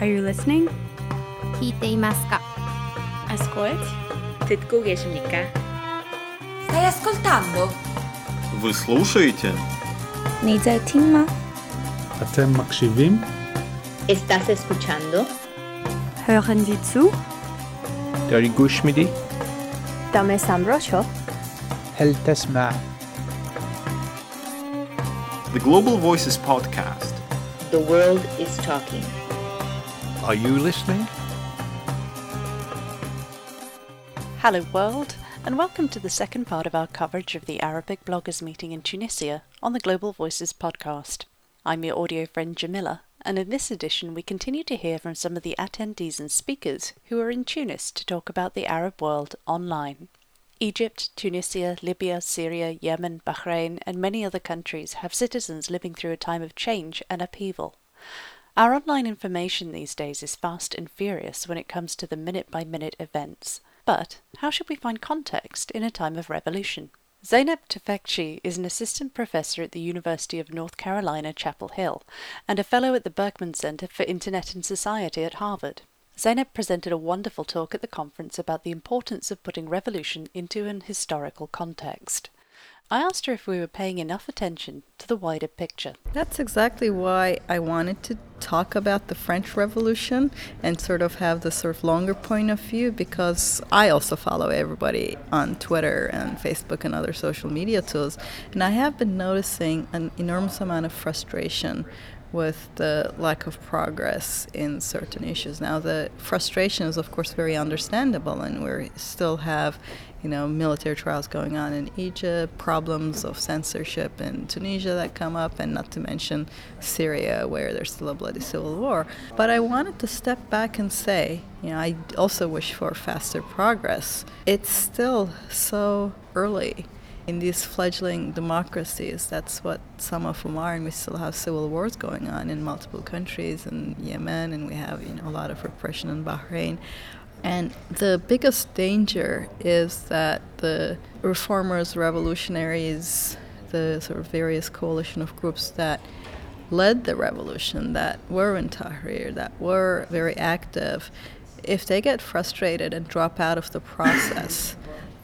Are you listening? 히테이마스카. Ascolti. 듣고 계십니까? Stai ascoltando? Вы слушаете? Нельзя A אתם מקשיבים? Estás escuchando? Hören Sie zu? داری گوش میدی؟ دم سمراشو Hęltesma. The Global Voices Podcast The World is Talking are you listening? Hello, world, and welcome to the second part of our coverage of the Arabic bloggers meeting in Tunisia on the Global Voices podcast. I'm your audio friend Jamila, and in this edition, we continue to hear from some of the attendees and speakers who are in Tunis to talk about the Arab world online. Egypt, Tunisia, Libya, Syria, Yemen, Bahrain, and many other countries have citizens living through a time of change and upheaval. Our online information these days is fast and furious when it comes to the minute by minute events. But how should we find context in a time of revolution? Zeynep Tufekci is an assistant professor at the University of North Carolina, Chapel Hill, and a fellow at the Berkman Center for Internet and Society at Harvard. Zeynep presented a wonderful talk at the conference about the importance of putting revolution into an historical context. I asked her if we were paying enough attention to the wider picture. That's exactly why I wanted to talk about the French Revolution and sort of have the sort of longer point of view because I also follow everybody on Twitter and Facebook and other social media tools. And I have been noticing an enormous amount of frustration with the lack of progress in certain issues. Now, the frustration is, of course, very understandable, and we still have, you know, military trials going on in Egypt, problems of censorship in Tunisia that come up, and not to mention Syria, where there's still a bloody civil war. But I wanted to step back and say, you know, I also wish for faster progress. It's still so early in these fledgling democracies. That's what some of them are, and we still have civil wars going on in multiple countries, in Yemen, and we have you know a lot of repression in Bahrain. And the biggest danger is that the reformers, revolutionaries, the sort of various coalition of groups that led the revolution, that were in Tahrir, that were very active, if they get frustrated and drop out of the process,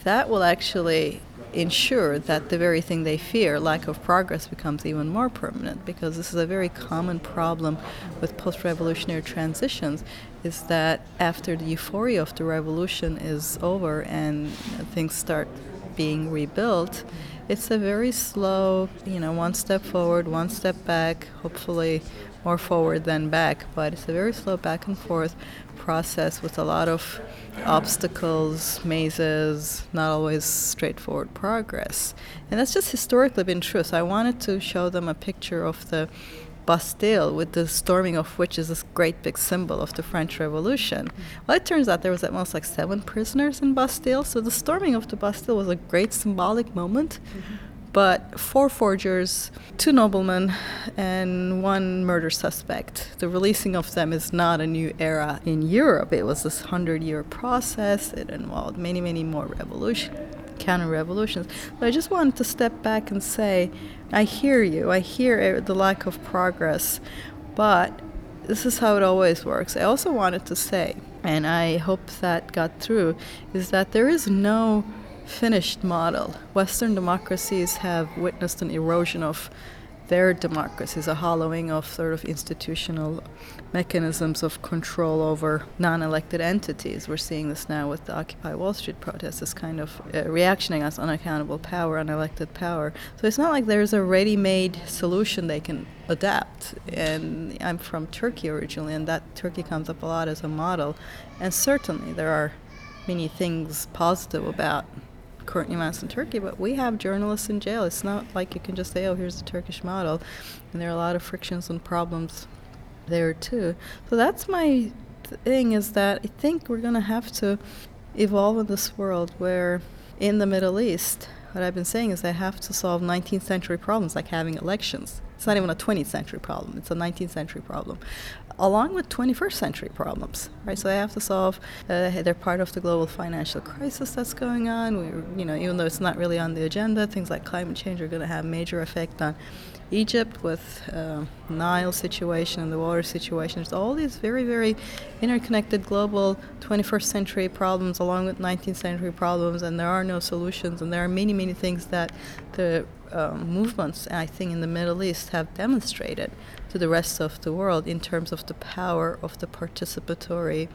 that will actually ensure that the very thing they fear, lack of progress, becomes even more permanent because this is a very common problem with post revolutionary transitions is that after the euphoria of the revolution is over and things start being rebuilt, it's a very slow, you know, one step forward, one step back, hopefully more forward than back, but it's a very slow back and forth process with a lot of obstacles, mazes, not always straightforward progress. And that's just historically been true. So I wanted to show them a picture of the Bastille, with the storming of which is this great big symbol of the French Revolution. Well, it turns out there was at most like seven prisoners in Bastille, so the storming of the Bastille was a great symbolic moment. Mm-hmm. But four forgers, two noblemen, and one murder suspect. The releasing of them is not a new era in Europe. It was this hundred year process. It involved many, many more revolutions counter revolutions. But I just wanted to step back and say, I hear you. I hear the lack of progress, but this is how it always works. I also wanted to say, and I hope that got through, is that there is no finished model. Western democracies have witnessed an erosion of their democracies, a hollowing of sort of institutional mechanisms of control over non elected entities. We're seeing this now with the Occupy Wall Street protests, this kind of uh, reaction against unaccountable power, unelected power. So it's not like there's a ready made solution they can adapt. And I'm from Turkey originally, and that Turkey comes up a lot as a model. And certainly there are many things positive about current events in Turkey, but we have journalists in jail. It's not like you can just say, oh, here's the Turkish model. And there are a lot of frictions and problems there too. So that's my thing is that I think we're going to have to evolve in this world where in the Middle East, what I've been saying is they have to solve 19th century problems like having elections It's not even a 20th century problem, it's a 19th century problem, along with 21st century problems, right? So they have to solve, uh, they're part of the global financial crisis that's going on. We, you know, even though it's not really on the agenda, things like climate change are going to have major effect on Egypt with uh, Nile situation and the water situation. There's all these very, very interconnected global 21st century problems along with 19th century problems, and there are no solutions. And there are many, many things that the um, movements, I think, in the Middle East have demonstrated to the rest of the world in terms of the power of the participatory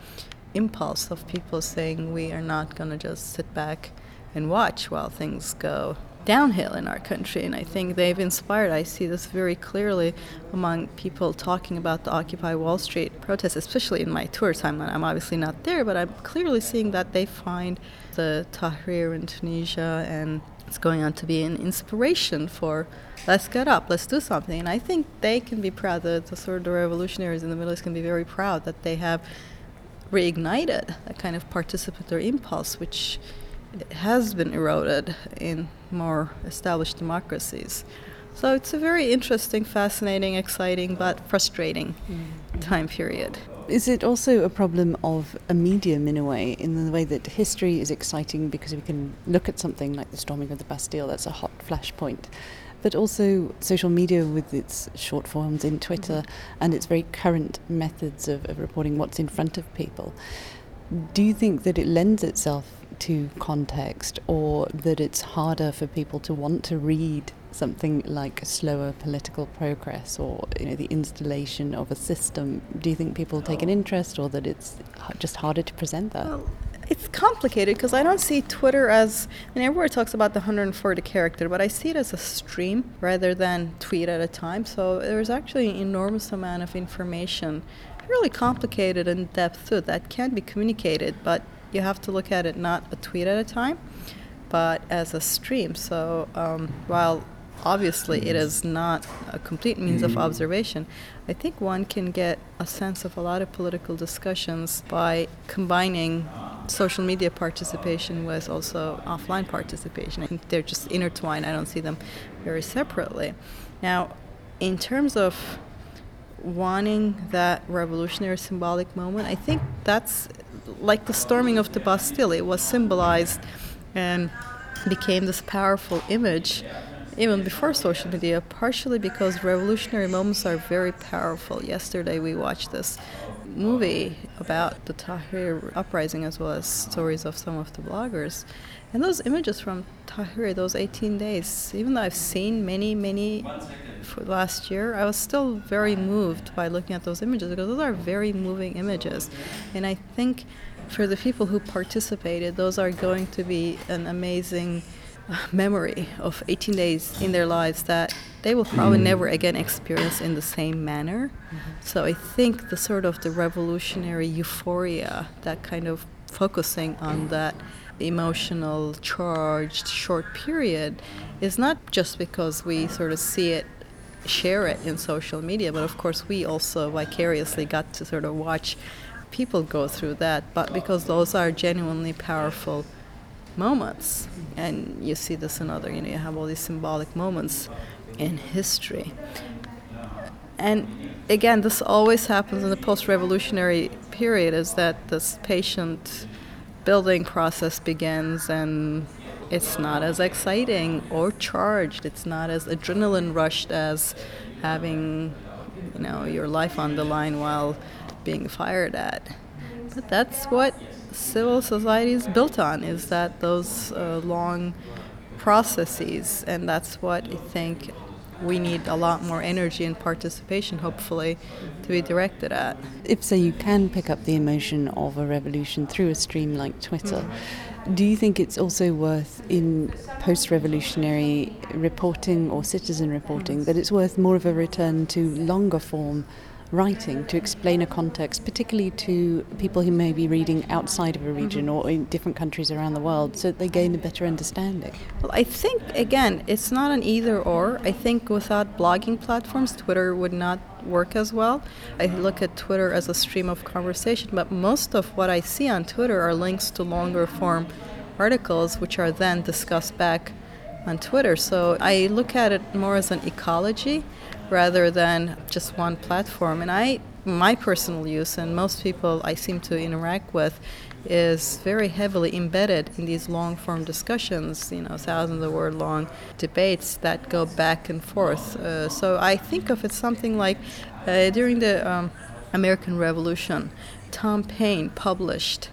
impulse of people saying we are not going to just sit back and watch while things go downhill in our country. And I think they've inspired, I see this very clearly among people talking about the Occupy Wall Street protests, especially in my tour timeline. I'm obviously not there, but I'm clearly seeing that they find the Tahrir in Tunisia and it's going on to be an inspiration for let's get up, let's do something. And I think they can be proud, that the sort of the revolutionaries in the Middle East can be very proud that they have reignited a kind of participatory impulse, which has been eroded in more established democracies. So it's a very interesting, fascinating, exciting, but frustrating mm. time period. Is it also a problem of a medium in a way, in the way that history is exciting because we can look at something like the storming of the Bastille, that's a hot flashpoint, but also social media with its short forms in Twitter mm-hmm. and its very current methods of, of reporting what's in front of people. Do you think that it lends itself to context or that it's harder for people to want to read something like slower political progress or you know the installation of a system. Do you think people take an interest or that it's just harder to present that? Well, it's complicated because I don't see Twitter as, and everyone talks about the 140 character, but I see it as a stream rather than tweet at a time. So there's actually an enormous amount of information, really complicated and depth to it that can be communicated, but you have to look at it not a tweet at a time, but as a stream. So um, while obviously it is not a complete means of observation, I think one can get a sense of a lot of political discussions by combining social media participation with also offline participation. I think they're just intertwined. I don't see them very separately. Now, in terms of wanting that revolutionary symbolic moment, I think that's like the storming of the Bastille, it was symbolized and became this powerful image even before social media, partially because revolutionary moments are very powerful. Yesterday we watched this movie about the Tahrir uprising as well as stories of some of the bloggers. And those images from Tahrir, those 18 days, even though I've seen many, many last year, I was still very moved by looking at those images because those are very moving images. And I think for the people who participated, those are going to be an amazing uh, memory of 18 days in their lives that they will probably mm. never again experience in the same manner. Mm-hmm. So I think the sort of the revolutionary euphoria, that kind of focusing on that emotional charged short period is not just because we sort of see it share it in social media but of course we also vicariously got to sort of watch people go through that but because those are genuinely powerful moments. And you see this in other you know you have all these symbolic moments in history. And again this always happens in the post-revolutionary period is that this patient building process begins and it's not as exciting or charged. It's not as adrenaline rushed as having, you know, your life on the line while being fired at. But that's what civil society is built on, is that those uh, long processes, and that's what I think we need a lot more energy and participation, hopefully, to be directed at. If so, you can pick up the emotion of a revolution through a stream like Twitter. Mm. Do you think it's also worth, in post revolutionary reporting or citizen reporting, that it's worth more of a return to longer form writing to explain a context, particularly to people who may be reading outside of a region mm-hmm. or in different countries around the world, so that they gain a better understanding? Well, I think, again, it's not an either or. I think without blogging platforms, Twitter would not work as well. I look at Twitter as a stream of conversation, but most of what I see on Twitter are links to longer form articles, which are then discussed back on Twitter. So I look at it more as an ecology rather than just one platform. And I, my personal use, and most people I seem to interact with, is very heavily embedded in these long form discussions, you know, thousands of word long debates that go back and forth. Uh, so I think of it something like uh, during the um, American Revolution, Tom Paine published,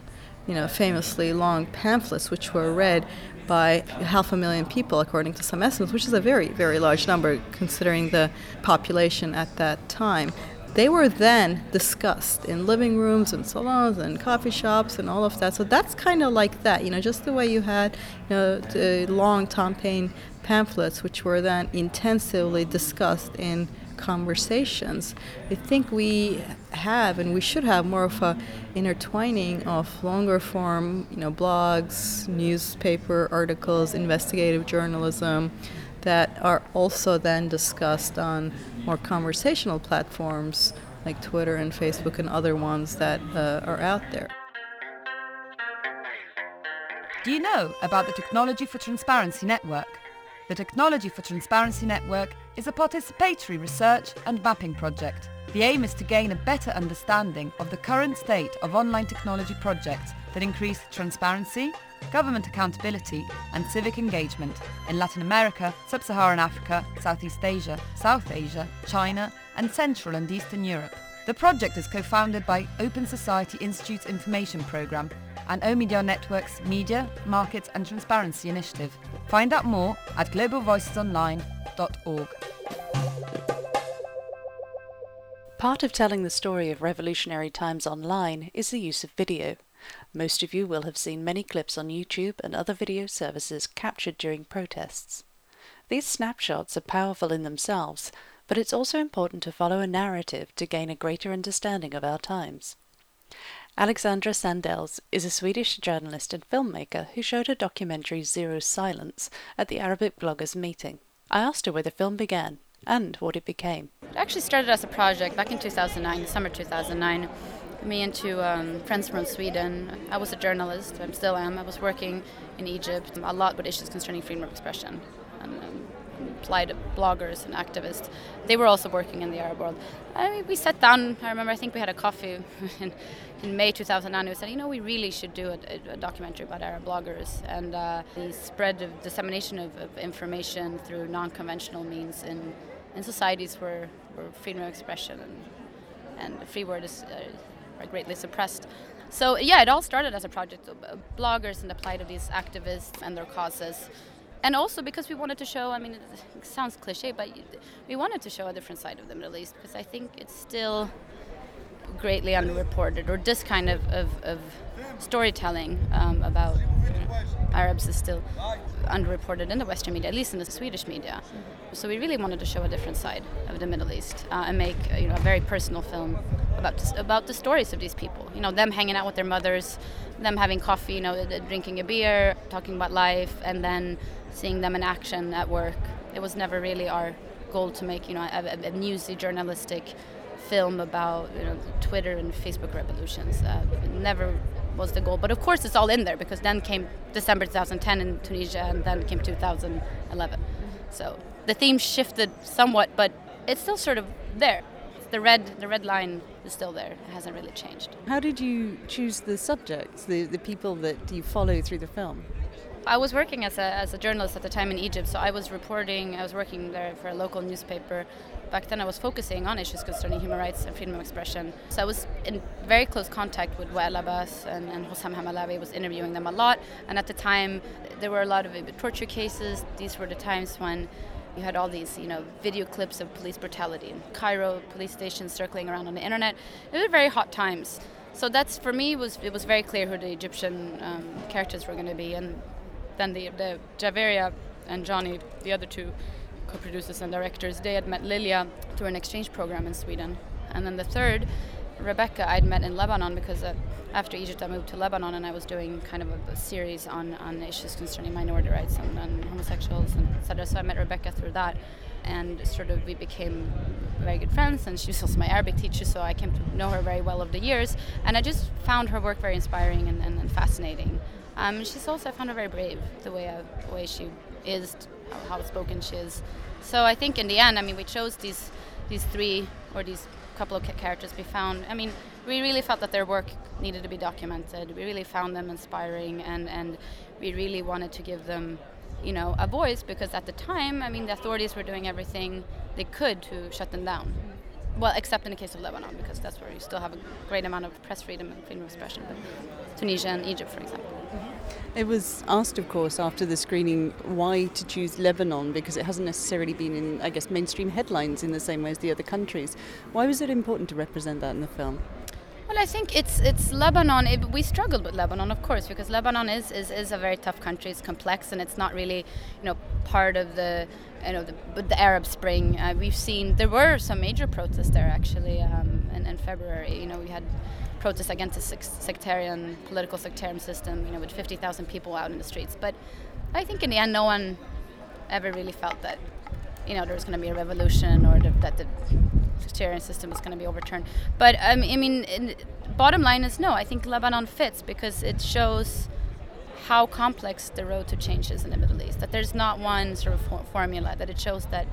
you know, famously long pamphlets which were read by half a million people, according to some estimates, which is a very, very large number considering the population at that time. They were then discussed in living rooms and salons and coffee shops and all of that. So that's kind of like that, you know, just the way you had, you know, the long Tom Paine pamphlets, which were then intensively discussed in conversations. I think we have and we should have more of a intertwining of longer form, you know, blogs, newspaper articles, investigative journalism that are also then discussed on more conversational platforms like Twitter and Facebook and other ones that uh, are out there. Do you know about the Technology for Transparency Network? The Technology for Transparency Network is a participatory research and mapping project. The aim is to gain a better understanding of the current state of online technology projects that increase transparency, government accountability and civic engagement in Latin America, Sub-Saharan Africa, Southeast Asia, South Asia, China and Central and Eastern Europe. The project is co-founded by Open Society Institute's Information Programme and Omidyar Network's Media, Markets and Transparency Initiative. Find out more at Part of telling the story of revolutionary times online is the use of video. Most of you will have seen many clips on YouTube and other video services captured during protests. These snapshots are powerful in themselves, but it's also important to follow a narrative to gain a greater understanding of our times. Alexandra Sandels is a Swedish journalist and filmmaker who showed her documentary Zero Silence at the Arabic bloggers meeting. I asked her where the film began and what it became. It actually started as a project back in 2009, summer 2009. Me and two um, friends from Sweden. I was a journalist, I still am. I was working in Egypt a lot with issues concerning freedom of expression. And, um, applied bloggers and activists. They were also working in the Arab world. I mean, we sat down. I remember. I think we had a coffee in, in May 2009. We said, you know, we really should do a, a documentary about Arab bloggers and uh, the spread of dissemination of, of information through non-conventional means in in societies where, where freedom of expression and and free word is uh, are greatly suppressed. So yeah, it all started as a project of bloggers and plight of these activists and their causes and also because we wanted to show i mean it sounds cliche but we wanted to show a different side of the middle east because i think it's still greatly underreported or this kind of, of, of storytelling um, about you know, arabs is still underreported in the western media at least in the swedish media. So we really wanted to show a different side of the middle east uh, and make you know a very personal film about about the stories of these people. You know them hanging out with their mothers them having coffee you know drinking a beer talking about life and then seeing them in action at work. It was never really our goal to make, you know, a, a newsy journalistic film about you know Twitter and Facebook revolutions. Uh, never was the goal, but of course it's all in there because then came December 2010 in Tunisia, and then came 2011. So the theme shifted somewhat, but it's still sort of there. The red, the red line is still there. It hasn't really changed. How did you choose the subjects, the the people that you follow through the film? I was working as a, as a journalist at the time in Egypt, so I was reporting, I was working there for a local newspaper. Back then, I was focusing on issues concerning human rights and freedom of expression. So I was in very close contact with Wael Abbas and, and Hossam Hamalawi, was interviewing them a lot. And at the time, there were a lot of torture cases. These were the times when you had all these, you know, video clips of police brutality in Cairo, police stations circling around on the internet. It was very hot times. So that's for me was it was very clear who the Egyptian um, characters were going to be, and then the, the Javeria and Johnny, the other two co-producers and directors, they had met Lilia through an exchange program in Sweden. And then the third, Rebecca, I'd met in Lebanon because uh, after Egypt I moved to Lebanon and I was doing kind of a, a series on, on issues concerning minority rights and, and homosexuals and etc. So I met Rebecca through that and sort of we became very good friends and she was also my Arabic teacher so I came to know her very well over the years and I just found her work very inspiring and, and, and fascinating. Um, she's also I found her very brave the way I, the way she is how outspoken she is. So I think in the end, I mean, we chose these these three or these couple of characters we found. I mean, we really felt that their work needed to be documented. We really found them inspiring, and and we really wanted to give them, you know, a voice because at the time, I mean, the authorities were doing everything they could to shut them down. Well, except in the case of Lebanon, because that's where you still have a great amount of press freedom and freedom of expression. But Tunisia and Egypt, for example. Mm-hmm. It was asked, of course, after the screening, why to choose Lebanon because it hasn't necessarily been in, I guess, mainstream headlines in the same way as the other countries. Why was it important to represent that in the film? Well, I think it's it's Lebanon. It, we struggled with Lebanon, of course, because Lebanon is, is, is a very tough country. It's complex, and it's not really, you know, part of the, you know, the, the Arab Spring. Uh, we've seen there were some major protests there actually um, in, in February. You know, we had protests against the sectarian political sectarian system. You know, with 50,000 people out in the streets. But I think in the end, no one ever really felt that, you know, there was going to be a revolution or the, that the sectarian system was going to be overturned. But um, I mean, in, bottom line is no. I think Lebanon fits because it shows how complex the road to change is in the Middle East. That there's not one sort of for- formula. That it shows that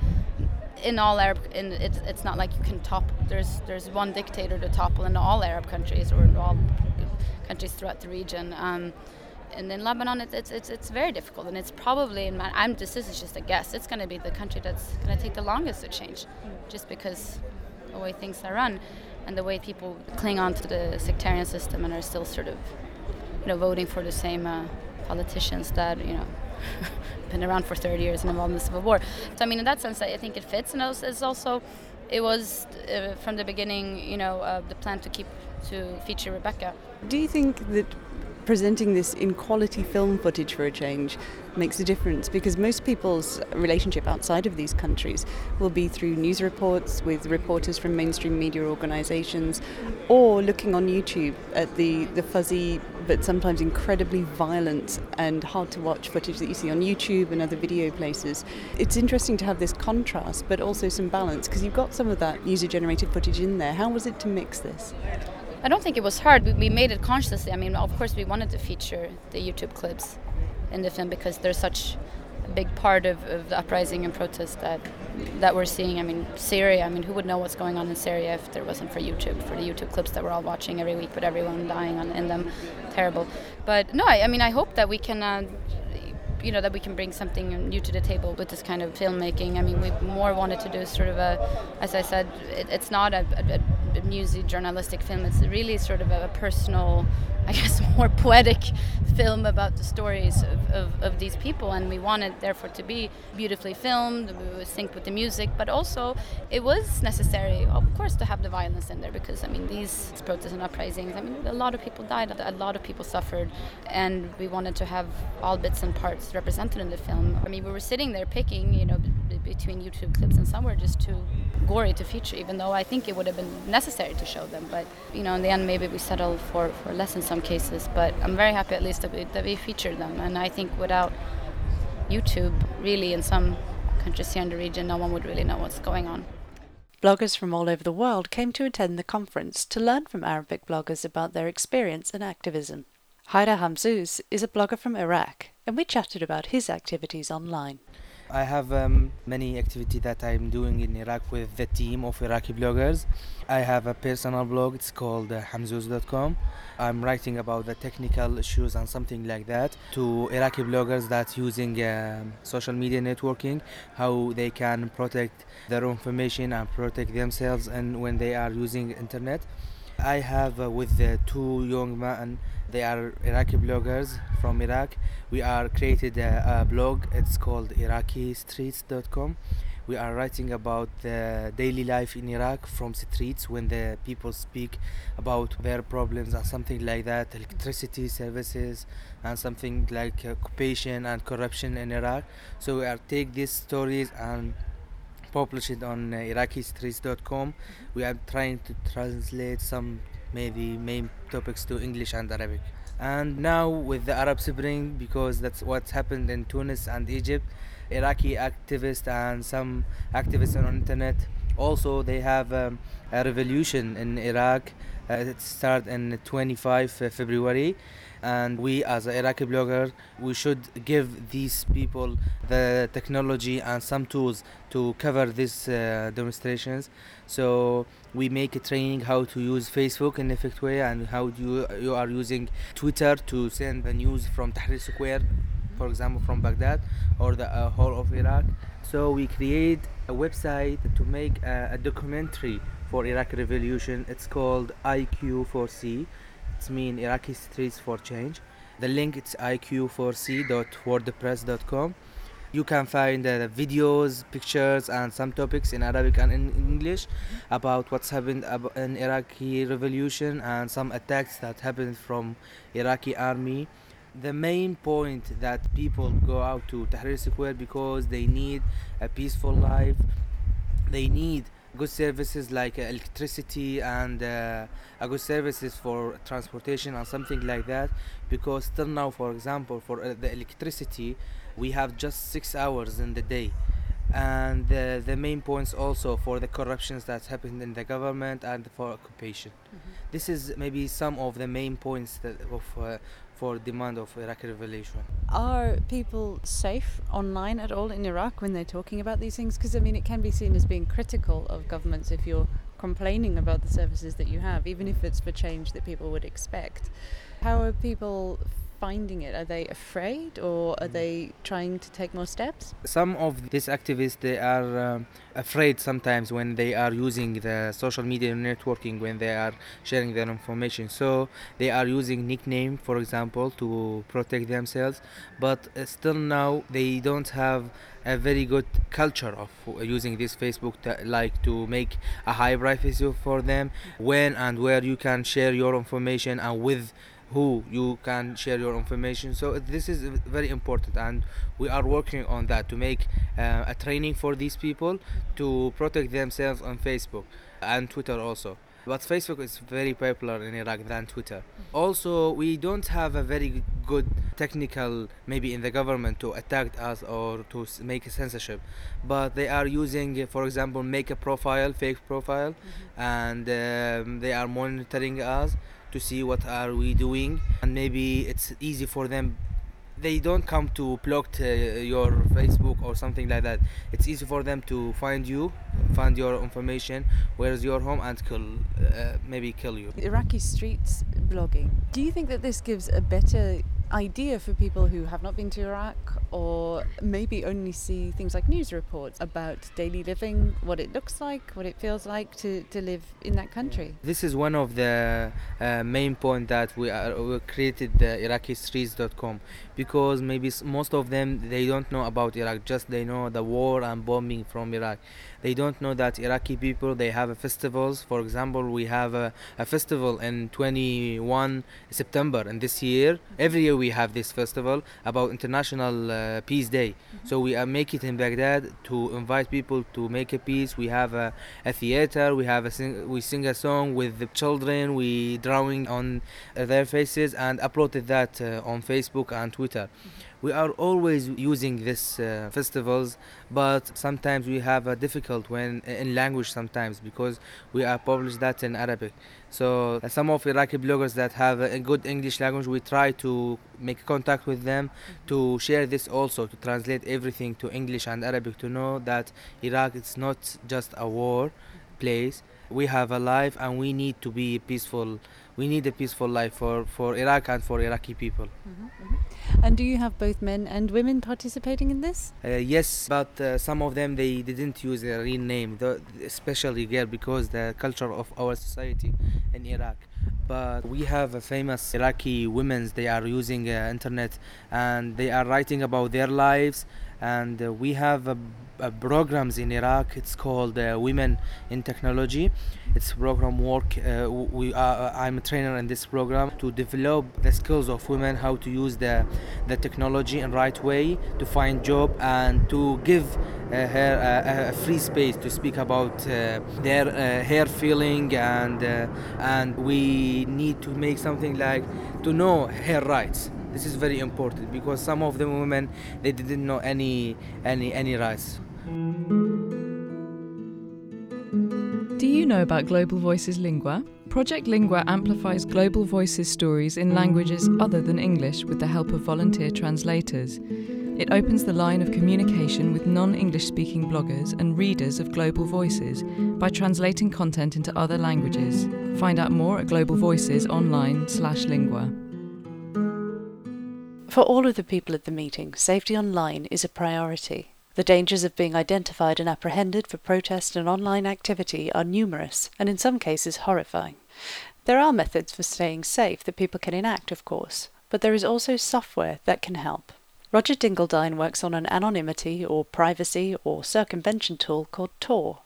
in all Arab, in, it's, it's not like you can top. There's there's one dictator to topple in all Arab countries or in all countries throughout the region. Um, and in Lebanon, it's, it's, it's, it's very difficult, and it's probably, in my, I'm this is just a guess. It's going to be the country that's going to take the longest to change, just because the way things are run and the way people cling on to the sectarian system and are still sort of you know voting for the same uh, politicians that you know been around for 30 years and involved in the civil war. So i mean in that sense i think it fits. And it's also it was uh, from the beginning you know uh, the plan to keep to feature rebecca. Do you think that presenting this in quality film footage for a change makes a difference because most people's relationship outside of these countries will be through news reports with reporters from mainstream media organizations or looking on YouTube at the, the fuzzy but sometimes incredibly violent and hard to watch footage that you see on YouTube and other video places. It's interesting to have this contrast but also some balance because you've got some of that user generated footage in there. How was it to mix this? I don't think it was hard. We, we made it consciously. I mean, of course, we wanted to feature the YouTube clips in the film because they're such a big part of, of the uprising and protest that that we're seeing. I mean, Syria. I mean, who would know what's going on in Syria if there wasn't for YouTube, for the YouTube clips that we're all watching every week, with everyone dying on, in them, terrible. But no, I, I mean, I hope that we can. Uh, you know that we can bring something new to the table with this kind of filmmaking. I mean, we more wanted to do sort of a, as I said, it, it's not a, a, a, music journalistic film. It's really sort of a, personal, I guess, more poetic film about the stories of, of, of, these people, and we wanted therefore to be beautifully filmed. We would sync with the music, but also it was necessary, of course, to have the violence in there because I mean these protests and uprisings. I mean, a lot of people died, a lot of people suffered, and we wanted to have all bits and parts represented in the film. I mean, we were sitting there picking, you know, between YouTube clips, and some were just too gory to feature, even though I think it would have been necessary to show them. But you know, in the end, maybe we settled for, for less in some cases. But I'm very happy, at least, that we, that we featured them. And I think without YouTube, really, in some countries here in the region, no one would really know what's going on. Bloggers from all over the world came to attend the conference to learn from Arabic bloggers about their experience and activism. Hayder Hamzoz is a blogger from Iraq, and we chatted about his activities online. I have um, many activity that I'm doing in Iraq with the team of Iraqi bloggers. I have a personal blog. It's called uh, hamzoz.com. I'm writing about the technical issues and something like that to Iraqi bloggers that using uh, social media networking, how they can protect their information and protect themselves and when they are using internet. I have uh, with the two young men they are Iraqi bloggers from Iraq. We are created a, a blog. It's called IraqiStreets.com. We are writing about the daily life in Iraq from the streets when the people speak about their problems and something like that, electricity services and something like occupation and corruption in Iraq. So we are take these stories and publish it on uh, IraqiStreets.com. We are trying to translate some maybe main topics to English and Arabic. And now with the Arab Spring, because that's what's happened in Tunis and Egypt, Iraqi activists and some activists on internet Also, they have um, a revolution in Iraq. Uh, it started in 25 February, and we as an Iraqi blogger we should give these people the technology and some tools to cover these uh, demonstrations. So we make a training how to use Facebook in effective way and how you you are using Twitter to send the news from Tahrir Square for example from Baghdad or the uh, whole of Iraq. So we create a website to make a, a documentary for Iraqi revolution. It's called IQ4C it's mean Iraqi Streets for Change. The link it's iq4c.wordpress.com. You can find uh, videos, pictures, and some topics in Arabic and in English about what's happened in Iraqi revolution and some attacks that happened from Iraqi army. The main point that people go out to Tahrir Square because they need a peaceful life. They need good services like uh, electricity and uh, a good services for transportation and something like that. Because till now for example for uh, the electricity we have just six hours in the day. And the, the main points also for the corruptions that's happened in the government and for occupation. Mm-hmm. this is maybe some of the main points that of uh, for demand of Iraqi revolution. Are people safe online at all in Iraq when they're talking about these things? Because I mean, it can be seen as being critical of governments if you're complaining about the services that you have, even if it's for change that people would expect. How are people finding it? Are they afraid or are they trying to take more steps? Some of these activists they are um, afraid sometimes when they are using the social media networking when they are sharing their information. So they are using nickname, for example, to protect themselves. But uh, still now they don't have a very good culture of using this Facebook to, like to make a high privacy for them when and where you can share your information and with who you can share your information so this is very important and we are working on that to make uh, a training for these people to protect themselves on facebook and twitter also but Facebook is very popular in Iraq than Twitter. Also, we don't have a very good technical, maybe in the government, to attack us or to make a censorship. But they are using, for example, make a profile, fake profile, mm-hmm. and um, they are monitoring us to see what are we doing. And maybe it's easy for them. They don't come to block uh, your facebook or something like that. It's easy for them to find you find your information where's your home and kill uh, maybe kill you. Iraqi streets blogging. Do you think that this gives a better idea for people who have not been to Iraq or maybe only see things like news reports about daily living, what it looks like, what it feels like to, to live in that country. This is one of the uh, main point that we, are, we created the IraqiStreets.com because maybe most of them they don't know about Iraq, just they know the war and bombing from Iraq they don't know that Iraqi people they have festivals. For example, we have a, a festival in 21 September, and this year every year we have this festival about International uh, Peace Day. Mm-hmm. So we are make it in Baghdad to invite people to make a peace. We have a, a theater. We have a sing, we sing a song with the children. We drawing on uh, their faces and uploaded that uh, on Facebook and Twitter. Mm-hmm we are always using these uh, festivals but sometimes we have a difficult when in language sometimes because we are published that in arabic. So uh, some of iraqi bloggers that have a good english language we try to make contact with them to share this also to translate everything to english and arabic to know that iraq is not just a war place we have a life and we need to be peaceful we need a peaceful life for, for iraq and for iraqi people mm-hmm, mm-hmm. And do you have both men and women participating in this? Uh, yes, but uh, some of them they didn't use their real name, especially girl, because the culture of our society in Iraq. But we have a famous Iraqi women. They are using uh, internet and they are writing about their lives. And uh, we have a uh, programs in Iraq. It's called uh, Women in Technology. It's program work. Uh, we are, uh, I'm a trainer in this program to develop the skills of women, how to use the the technology in right way to find job and to give uh, her a, a, free space to speak about uh, their hair feeling and and we need to make something like to know her rights this is very important because some of the women they didn't know any any any rights Do you know about Global Voices Lingua? Project Lingua amplifies global voices stories in languages other than English with the help of volunteer translators. It opens the line of communication with non English speaking bloggers and readers of Global Voices by translating content into other languages. Find out more at Global For all of the people at the meeting, safety online is a priority. The dangers of being identified and apprehended for protest and online activity are numerous and in some cases horrifying. There are methods for staying safe that people can enact, of course, but there is also software that can help. Roger Dingledine works on an anonymity or privacy or circumvention tool called Tor.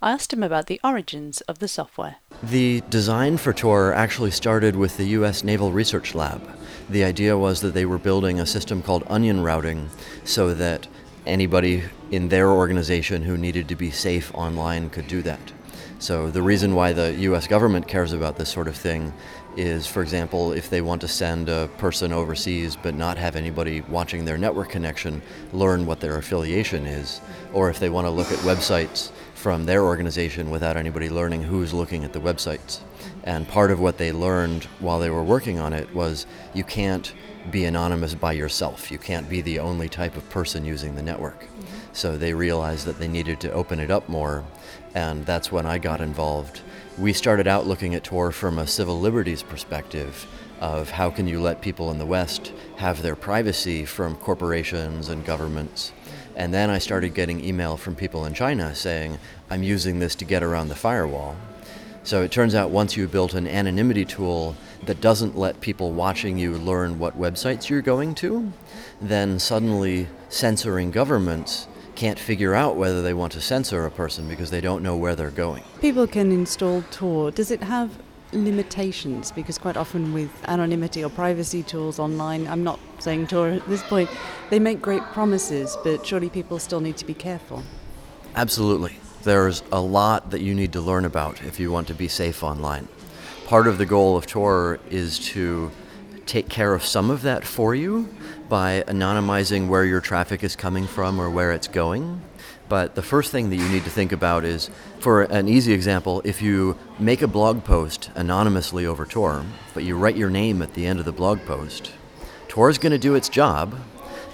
I asked him about the origins of the software. The design for Tor actually started with the US Naval Research Lab. The idea was that they were building a system called onion routing so that anybody in their organization who needed to be safe online could do that. So the reason why the US government cares about this sort of thing is, for example, if they want to send a person overseas but not have anybody watching their network connection learn what their affiliation is, or if they want to look at websites from their organization without anybody learning who's looking at the websites. And part of what they learned while they were working on it was you can't be anonymous by yourself. You can't be the only type of person using the network. Mm-hmm. So they realized that they needed to open it up more, and that's when I got involved. We started out looking at Tor from a civil liberties perspective of how can you let people in the West have their privacy from corporations and governments. And then I started getting email from people in China saying, I'm using this to get around the firewall. So it turns out once you built an anonymity tool that doesn't let people watching you learn what websites you're going to, then suddenly censoring governments can't figure out whether they want to censor a person because they don't know where they're going. People can install Tor. Does it have limitations? Because quite often with anonymity or privacy tools online, I'm not saying Tor at this point, they make great promises, but surely people still need to be careful. Absolutely. There's a lot that you need to learn about if you want to be safe online part of the goal of Tor is to take care of some of that for you by anonymizing where your traffic is coming from or where it's going. But the first thing that you need to think about is for an easy example, if you make a blog post anonymously over Tor, but you write your name at the end of the blog post, Tor is going to do its job,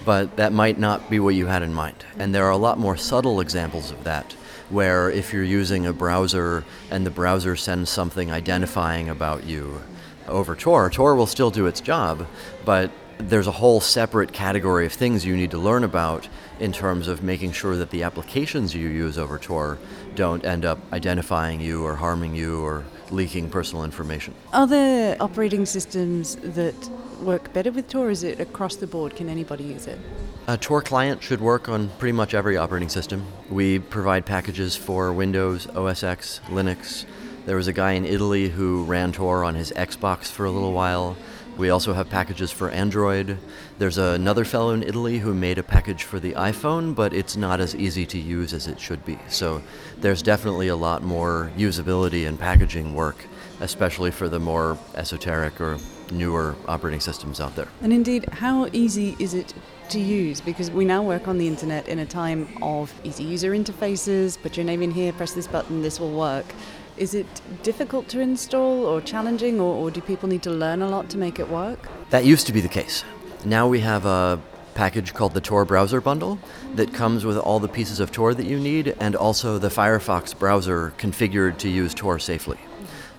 but that might not be what you had in mind. And there are a lot more subtle examples of that where if you're using a browser and the browser sends something identifying about you over Tor, Tor will still do its job, but there's a whole separate category of things you need to learn about in terms of making sure that the applications you use over Tor don't end up identifying you or harming you or leaking personal information. Are there operating systems that work better with Tor? Is it across the board? Can anybody use it? A Tor client should work on pretty much every operating system. We provide packages for Windows, OS X, Linux. There was a guy in Italy who ran Tor on his Xbox for a little while. We also have packages for Android. There's another fellow in Italy who made a package for the iPhone, but it's not as easy to use as it should be. So there's definitely a lot more usability and packaging work, especially for the more esoteric or newer operating systems out there. And indeed, how easy is it to use because we now work on the internet in a time of easy user interfaces. Put your name in here, press this button, this will work. Is it difficult to install or challenging, or, or do people need to learn a lot to make it work? That used to be the case. Now we have a package called the Tor Browser Bundle that comes with all the pieces of Tor that you need and also the Firefox browser configured to use Tor safely.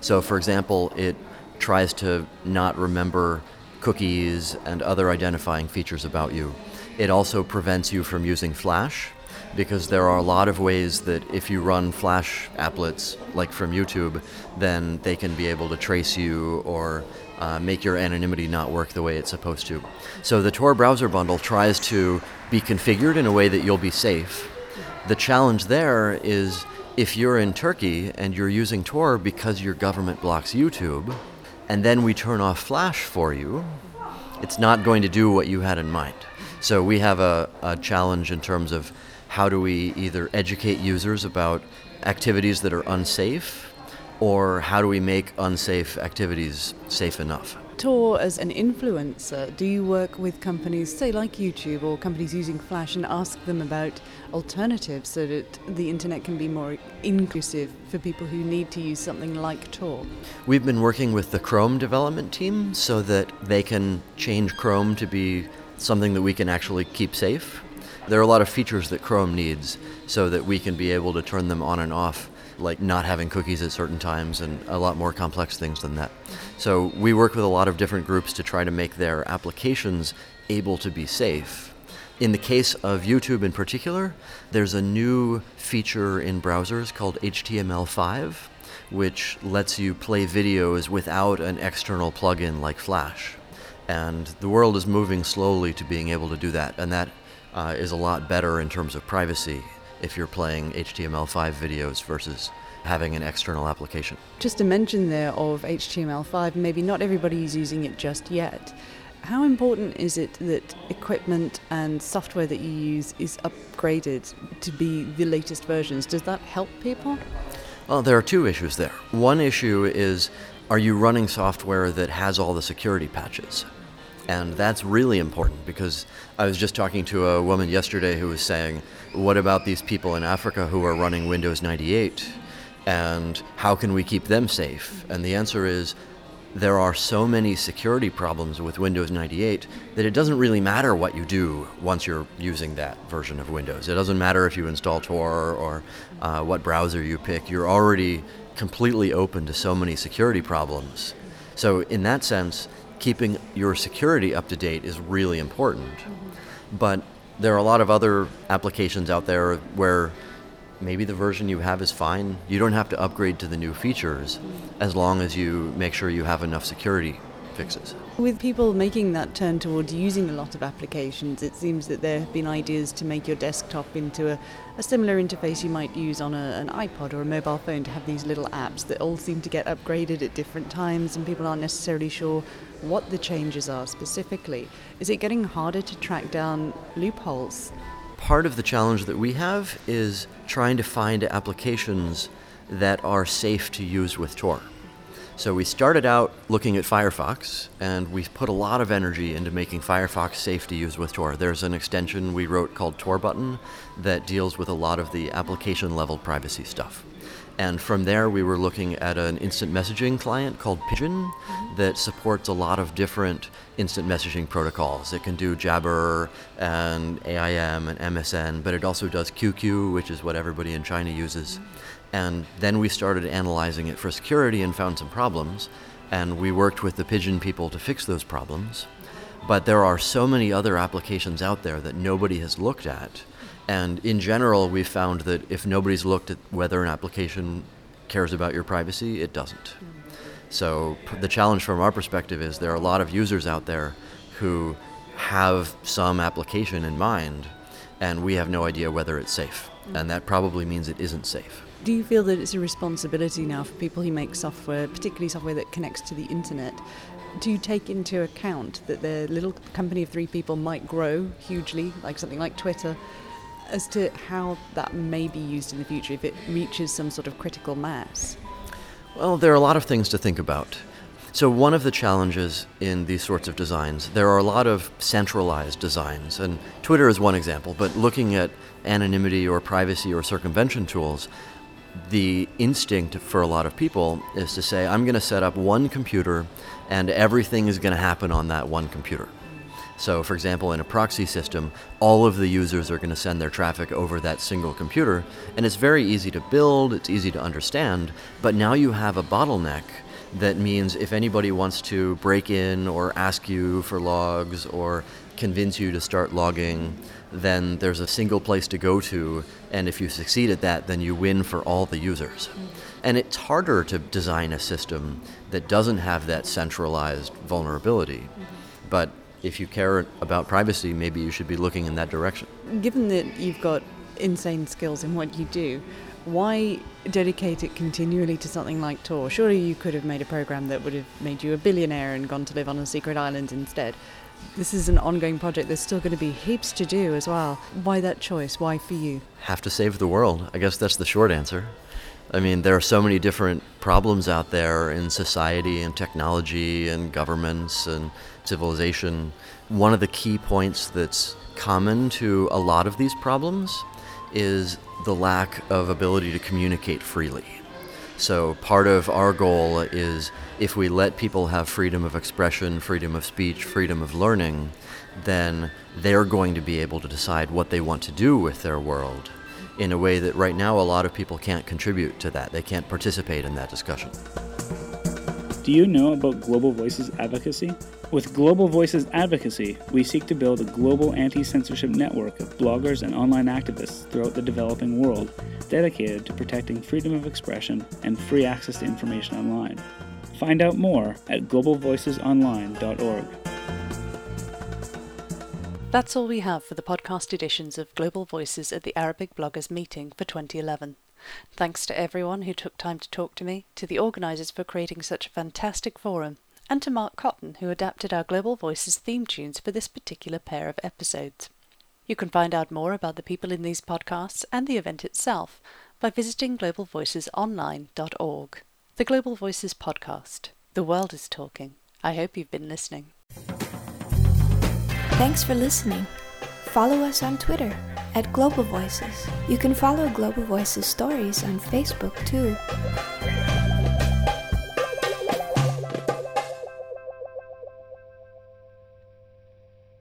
So, for example, it tries to not remember cookies, and other identifying features about you. It also prevents you from using Flash because there are a lot of ways that if you run Flash applets, like from YouTube, then they can be able to trace you or uh, make your anonymity not work the way it's supposed to. So the Tor browser bundle tries to be configured in a way that you'll be safe. The challenge there is if you're in Turkey and you're using Tor because your government blocks YouTube, and then we turn off Flash for you, it's not going to do what you had in mind. So we have a, a challenge in terms of how do we either educate users about activities that are unsafe or how do we make unsafe activities safe enough? Tor as an influencer, do you work with companies, say like YouTube or companies using Flash, and ask them about alternatives so that the internet can be more inclusive for people who need to use something like Tor? We've been working with the Chrome development team so that they can change Chrome to be something that we can actually keep safe. There are a lot of features that Chrome needs so that we can be able to turn them on and off like not having cookies at certain times and a lot more complex things than that. So we work with a lot of different groups to try to make their applications able to be safe. In the case of YouTube in particular, there's a new feature in browsers called HTML5, which lets you play videos without an external plugin like Flash. And the world is moving slowly to being able to do that, and that uh, is a lot better in terms of privacy if you're playing HTML5 videos versus having an external application. Just a mention there of HTML5, maybe not everybody is using it just yet. How important is it that equipment and software that you use is upgraded to be the latest versions? Does that help people? Well, there are two issues there. One issue is are you running software that has all the security patches? And that's really important because I was just talking to a woman yesterday who was saying, What about these people in Africa who are running Windows 98? And how can we keep them safe? And the answer is, there are so many security problems with Windows 98 that it doesn't really matter what you do once you're using that version of Windows. It doesn't matter if you install Tor or uh, what browser you pick. You're already completely open to so many security problems. So, in that sense, keeping your security up to date is really important. Mm-hmm. But there are a lot of other applications out there where maybe the version you have is fine. You don't have to upgrade to the new features as long as you make sure you have enough security fixes. With people making that turn towards using a lot of applications, it seems that there have been ideas to make your desktop into a, a similar interface you might use on a, an iPod or a mobile phone to have these little apps that all seem to get upgraded at different times and people aren't necessarily sure what the changes are specifically. Is it getting harder to track down loopholes? Part of the challenge that we have is trying to find applications that are safe to use with Tor. So we started out looking at Firefox, and we put a lot of energy into making Firefox safe to use with Tor. There's an extension we wrote called Tor Button that deals with a lot of the application level privacy stuff. And from there, we were looking at an instant messaging client called Pidgin mm-hmm. that supports a lot of different instant messaging protocols. It can do Jabber and AIM and MSN, but it also does QQ, which is what everybody in China uses. Mm-hmm. And then we started analyzing it for security and found some problems. And we worked with the Pidgin people to fix those problems. But there are so many other applications out there that nobody has looked at. And in general, we've found that if nobody's looked at whether an application cares about your privacy, it doesn't. So the challenge from our perspective is there are a lot of users out there who have some application in mind, and we have no idea whether it's safe. And that probably means it isn't safe. Do you feel that it's a responsibility now for people who make software, particularly software that connects to the internet, to take into account that their little company of three people might grow hugely, like something like Twitter, as to how that may be used in the future if it reaches some sort of critical mass? Well, there are a lot of things to think about. So, one of the challenges in these sorts of designs, there are a lot of centralized designs, and Twitter is one example, but looking at anonymity or privacy or circumvention tools, the instinct for a lot of people is to say, I'm going to set up one computer and everything is going to happen on that one computer. So, for example, in a proxy system, all of the users are going to send their traffic over that single computer, and it's very easy to build, it's easy to understand, but now you have a bottleneck that means if anybody wants to break in or ask you for logs or convince you to start logging, then there's a single place to go to, and if you succeed at that, then you win for all the users. Mm-hmm. And it's harder to design a system that doesn't have that centralized vulnerability. Mm-hmm. But if you care about privacy, maybe you should be looking in that direction. Given that you've got insane skills in what you do, why dedicate it continually to something like Tor? Surely you could have made a program that would have made you a billionaire and gone to live on a secret island instead this is an ongoing project. There's still going to be heaps to do as well. Why that choice? Why for you? Have to save the world. I guess that's the short answer. I mean, there are so many different problems out there in society and technology and governments and civilization. One of the key points that's common to a lot of these problems is the lack of ability to communicate freely. So, part of our goal is if we let people have freedom of expression, freedom of speech, freedom of learning, then they're going to be able to decide what they want to do with their world in a way that right now a lot of people can't contribute to that. They can't participate in that discussion. Do you know about Global Voices advocacy? With Global Voices Advocacy, we seek to build a global anti censorship network of bloggers and online activists throughout the developing world dedicated to protecting freedom of expression and free access to information online. Find out more at globalvoicesonline.org. That's all we have for the podcast editions of Global Voices at the Arabic Bloggers Meeting for 2011. Thanks to everyone who took time to talk to me, to the organisers for creating such a fantastic forum, and to Mark Cotton, who adapted our Global Voices theme tunes for this particular pair of episodes. You can find out more about the people in these podcasts and the event itself by visiting globalvoicesonline.org. The Global Voices Podcast. The world is talking. I hope you've been listening. Thanks for listening. Follow us on Twitter at Global Voices. You can follow Global Voices stories on Facebook too.